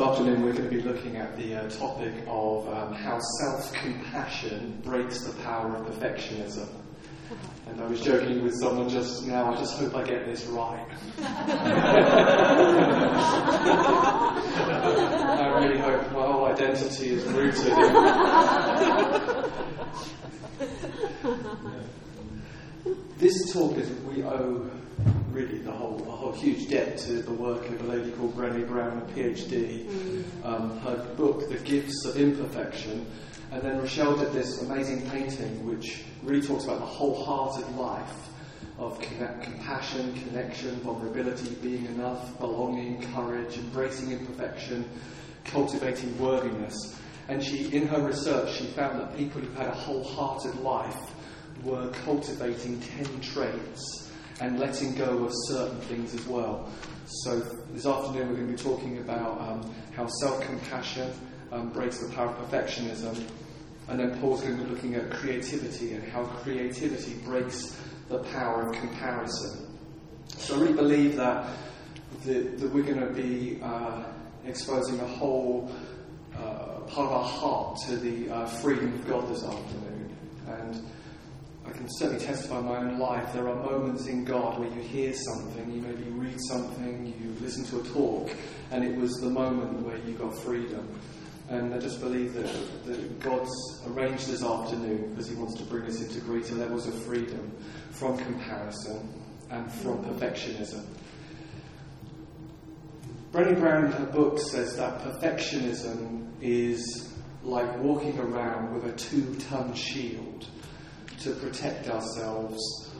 This afternoon we're going to be looking at the uh, topic of um, how self-compassion breaks the power of perfectionism. And I was joking with someone just now, I just hope I get this right. I really hope my whole identity is rooted in. This talk is we owe really the whole, a whole huge debt to the work of a lady called Brené Brown, a PhD. Mm. Um, her book, The Gifts of Imperfection, and then Rochelle did this amazing painting which really talks about the wholehearted life of connect, compassion, connection, vulnerability, being enough, belonging, courage, embracing imperfection, cultivating worthiness. And she, in her research, she found that people who had a wholehearted life were cultivating 10 traits and letting go of certain things as well. So this afternoon we're going to be talking about um, how self-compassion um, breaks the power of perfectionism, and then Paul's going to be looking at creativity and how creativity breaks the power of comparison. So I really believe that the, that we're going to be uh, exposing a whole uh, part of our heart to the uh, freedom of God this afternoon, and can certainly testify my own life. There are moments in God where you hear something, you maybe read something, you listen to a talk, and it was the moment where you got freedom. And I just believe that, that God's arranged this afternoon because He wants to bring us into greater levels of freedom from comparison and from perfectionism. Brené Brown in her book says that perfectionism is like walking around with a two ton shield to protect ourselves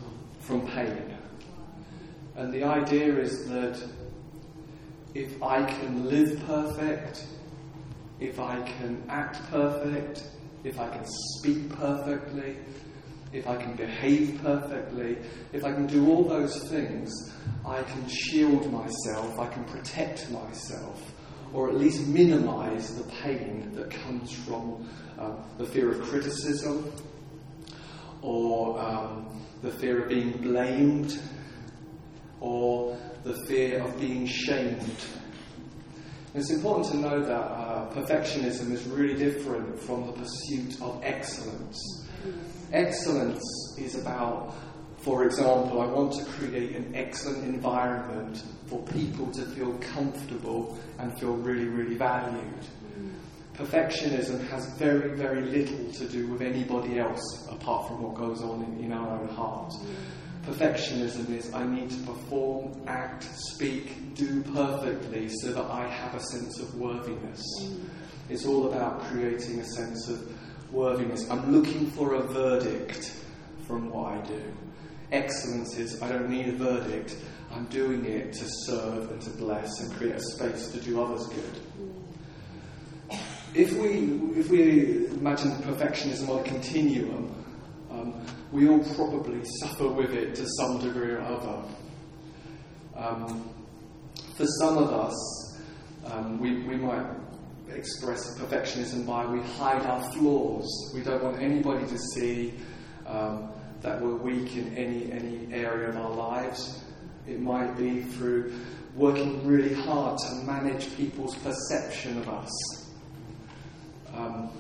from pain. And the idea is that if I can live perfect, if I can act perfect, if I can speak perfectly, if I can behave perfectly, if I can do all those things, I can shield myself, I can protect myself, or at least minimize the pain that comes from uh, the fear of criticism, or um, the fear of being blamed, or the fear of being shamed. it's important to know that uh, perfectionism is really different from the pursuit of excellence. Excellence is about, for example, I want to create an excellent environment for people to feel comfortable and feel really, really valued perfectionism has very, very little to do with anybody else apart from what goes on in, in our own heart. Perfectionism is I need to perform, act, speak, do perfectly so that I have a sense of worthiness. It's all about creating a sense of worthiness. I'm looking for a verdict from what I do. Excellence is I don't need a verdict, I'm doing it to serve and to bless and create a space to do others good if we, if we imagine perfectionism on a continuum, um, we all probably suffer with it to some degree or other. Um, for some of us, um, we, we might express perfectionism by we hide our flaws. We don't want anybody to see um, that we're weak in any, any area of our lives. It might be through working really hard to manage people's perception of us. Um,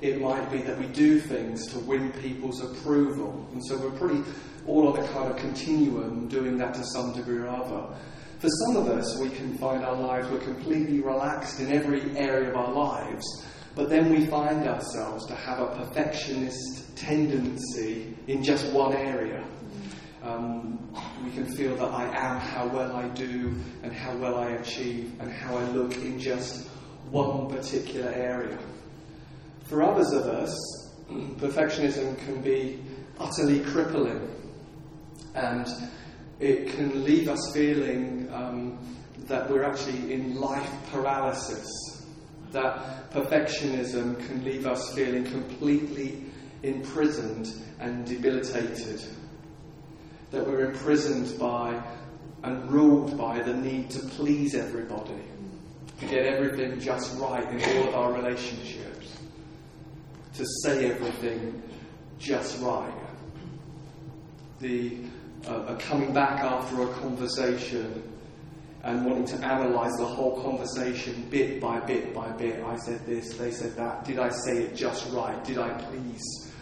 it might be that we do things to win people's approval. And so we're pretty all on a kind of continuum doing that to some degree or other. For some of us, we can find our lives, we're completely relaxed in every area of our lives, but then we find ourselves to have a perfectionist tendency in just one area. Um, we can feel that I am how well I do and how well I achieve and how I look in just one particular area. For others of us, perfectionism can be utterly crippling and it can leave us feeling um, that we're actually in life paralysis. That perfectionism can leave us feeling completely imprisoned and debilitated. That we're imprisoned by and ruled by the need to please everybody to get everything just right in all of our relationships, to say everything just right. The uh, coming back after a conversation and wanting to analyze the whole conversation bit by bit by bit. I said this, they said that. Did I say it just right? Did I please?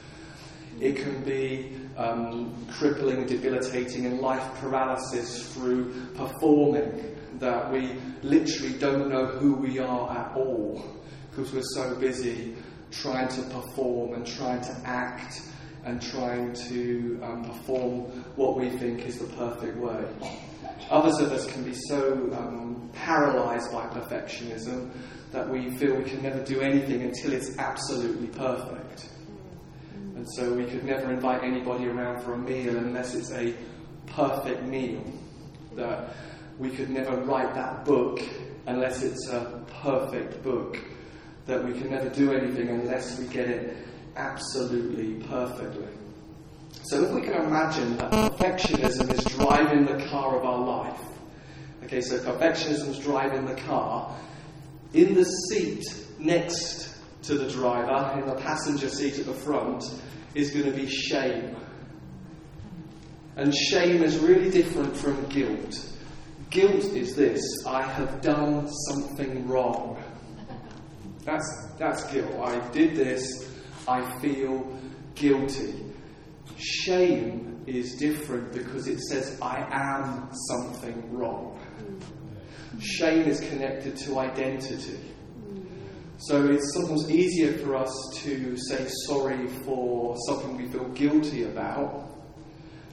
It can be um, crippling, debilitating, and life paralysis through performing that we literally don't know who we are at all because we're so busy trying to perform and trying to act and trying to um, perform what we think is the perfect way. Others of us can be so um, paralyzed by perfectionism that we feel we can never do anything until it's absolutely perfect. And so we could never invite anybody around for a meal unless it's a perfect meal. That we could never write that book unless it's a perfect book. That we can never do anything unless we get it absolutely perfectly. So if we can imagine that perfectionism is driving the car of our life, okay, so perfectionism is driving the car, in the seat next to the driver, in the passenger seat at the front, is going to be shame. And shame is really different from guilt. Guilt is this I have done something wrong. That's, that's guilt. I did this, I feel guilty. Shame is different because it says, I am something wrong. Shame is connected to identity. So it's sometimes easier for us to say sorry for something we feel guilty about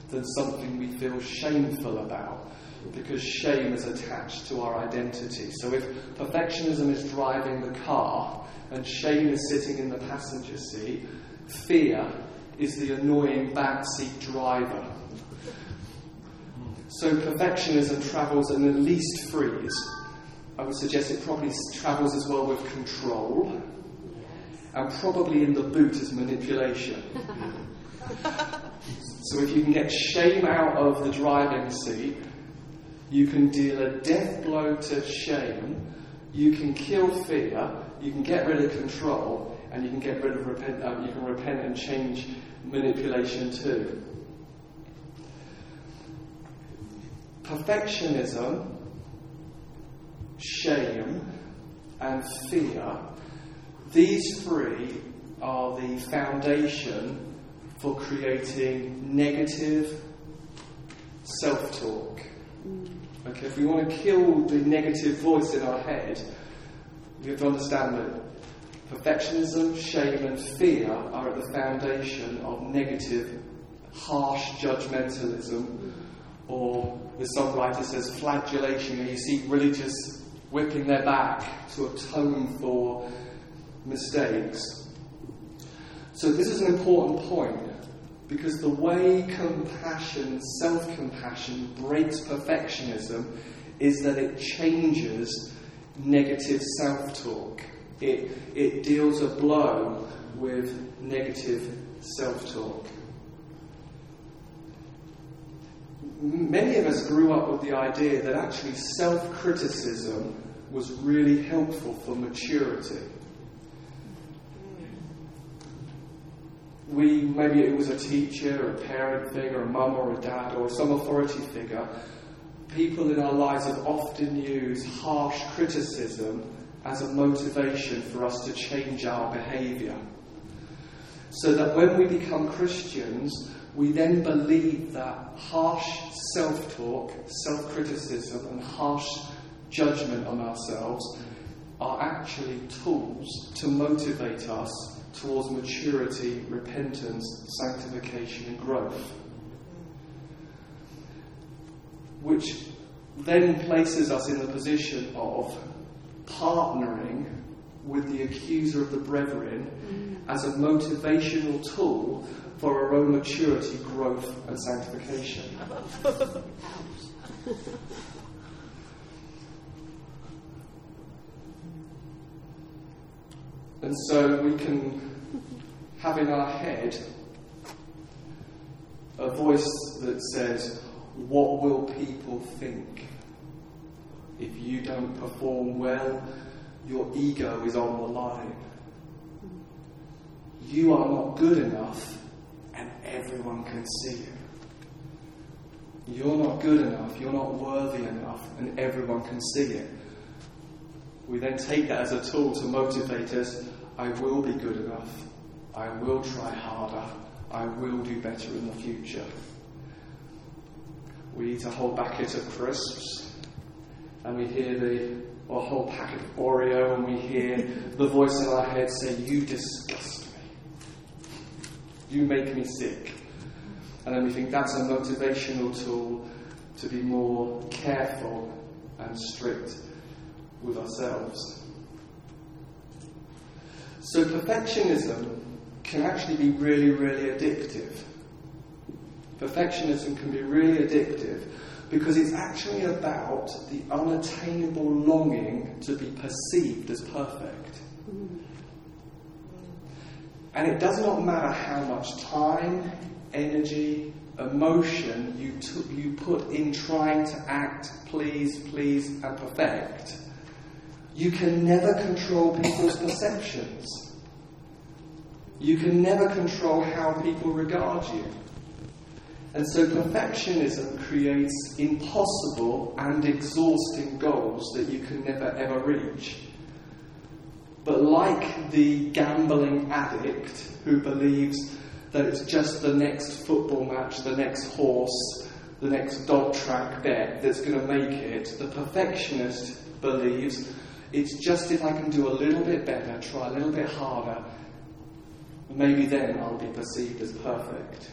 than something we feel shameful about because shame is attached to our identity. So if perfectionism is driving the car and shame is sitting in the passenger seat, fear is the annoying backseat driver. So perfectionism travels in at least threes. I would suggest it probably travels as well with control, and probably in the boot is manipulation. so if you can get shame out of the driving seat, you can deal a death blow to shame, you can kill fear, you can get rid of control, and you can get rid of repent. Um, you can repent and change manipulation too. Perfectionism, shame, and fear, these three are the foundation for creating negative self talk. Okay, if we want to kill the negative voice in our head, we have to understand that perfectionism, shame, and fear are at the foundation of negative, harsh judgmentalism, or the songwriter says flagellation, where you see religious whipping their back to atone for mistakes. So, this is an important point because the way compassion, self compassion, breaks perfectionism is that it changes negative self talk. It, it deals a blow with negative self talk. Many of us grew up with the idea that actually self criticism was really helpful for maturity. We maybe it was a teacher, or a parent figure, a mum or a dad, or some authority figure. People in our lives have often used harsh criticism as a motivation for us to change our behaviour. So that when we become Christians, we then believe that harsh self talk, self criticism, and harsh judgment on ourselves are actually tools to motivate us towards maturity, repentance, sanctification, and growth. Which then places us in the position of partnering with the accuser of the brethren mm. as a motivational tool for our own maturity, growth, and sanctification. And so we can have in our head a voice that says, What will people think? If you don't perform well, your ego is on the line. You are not good enough, and everyone can see you. You're not good enough, you're not worthy enough, and everyone can see it. We then take that as a tool to motivate us I will be good enough, I will try harder, I will do better in the future. We eat a whole packet of crisps, and we hear the or a whole packet of Oreo, and we hear the voice in our head say, You disgust me. You make me sick. And then we think that's a motivational tool to be more careful and strict with ourselves. So, perfectionism can actually be really, really addictive. Perfectionism can be really addictive because it's actually about the unattainable longing to be perceived as perfect. And it does not matter how much time, energy, emotion you, t- you put in trying to act, please, please, and perfect, you can never control people's perceptions. You can never control how people regard you. And so perfectionism creates impossible and exhausting goals that you can never ever reach. But like the gambling addict who believes that it's just the next football match, the next horse, the next dog track bet that's going to make it, the perfectionist believes it's just if I can do a little bit better, try a little bit harder, maybe then I'll be perceived as perfect.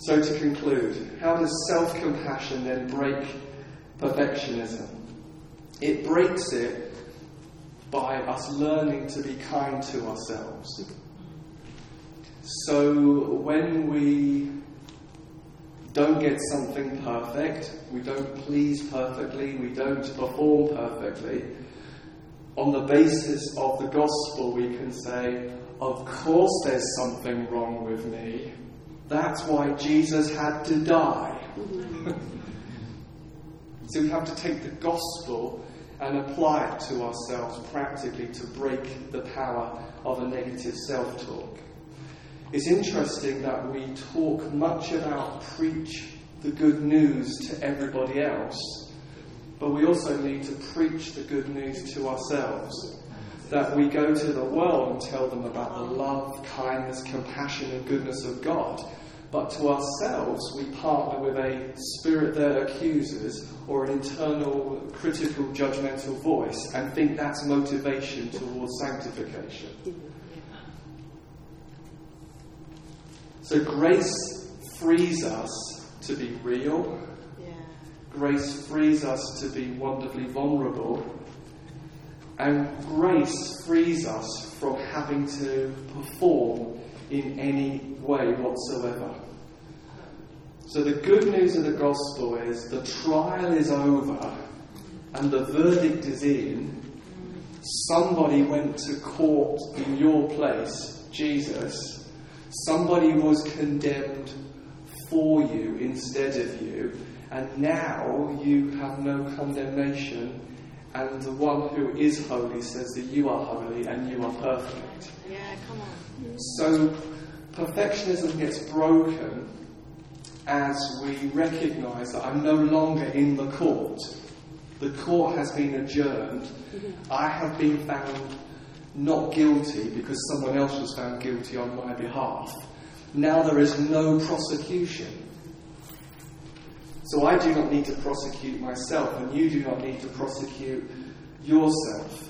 So, to conclude, how does self compassion then break perfectionism? It breaks it by us learning to be kind to ourselves. So, when we don't get something perfect, we don't please perfectly, we don't perform perfectly, on the basis of the gospel, we can say, Of course, there's something wrong with me. That's why Jesus had to die. so we have to take the gospel and apply it to ourselves practically to break the power of a negative self talk. It's interesting that we talk much about preach the good news to everybody else, but we also need to preach the good news to ourselves. That we go to the world and tell them about the love, kindness, compassion, and goodness of God. But to ourselves, we partner with a spirit that accuses or an internal critical judgmental voice and think that's motivation towards sanctification. So grace frees us to be real. Yeah. Grace frees us to be wonderfully vulnerable. And grace frees us from having to perform in any way whatsoever. So the good news of the gospel is the trial is over and the verdict is in. Somebody went to court in your place, Jesus. Somebody was condemned for you instead of you, and now you have no condemnation. And the one who is holy says that you are holy and you are perfect. Yeah, come on. So perfectionism gets broken as we recognize that I'm no longer in the court. The court has been adjourned. Mm-hmm. I have been found not guilty because someone else was found guilty on my behalf. Now there is no prosecution. So I do not need to prosecute myself, and you do not need to prosecute yourself.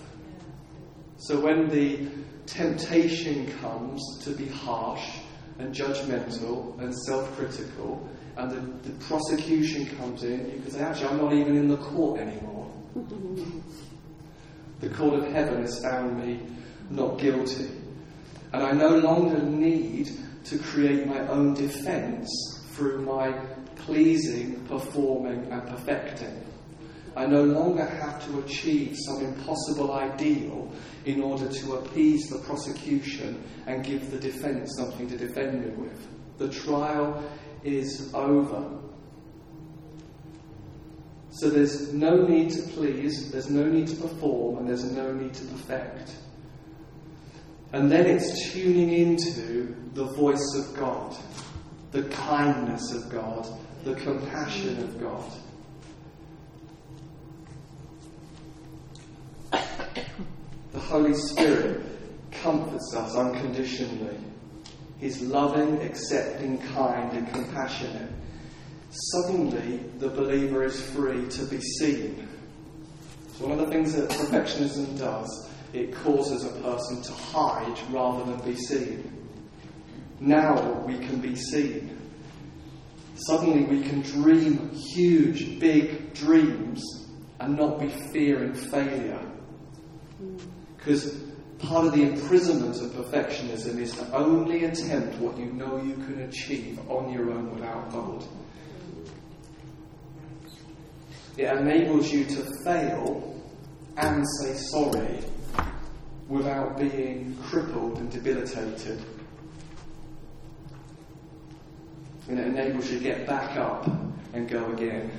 So when the temptation comes to be harsh and judgmental and self critical, and the, the, prosecution comes in, you can say, actually, I'm not even in the court anymore. the court of heaven has found me not guilty. And I no longer need to create my own defense through my pleasing, performing, and perfecting. I no longer have to achieve some impossible ideal in order to appease the prosecution and give the defence something to defend me with. The trial is over. So there's no need to please, there's no need to perform, and there's no need to perfect. And then it's tuning into the voice of God. the kindness of God, the compassion of God. The Holy Spirit comforts us unconditionally. He's loving, accepting, kind, and compassionate. Suddenly, the believer is free to be seen. So, one of the things that perfectionism does, it causes a person to hide rather than be seen. Now we can be seen. Suddenly, we can dream huge, big dreams and not be fearing failure. Because part of the imprisonment of perfectionism is to only attempt what you know you can achieve on your own without God. It enables you to fail and say sorry without being crippled and debilitated. And it enables you to get back up and go again.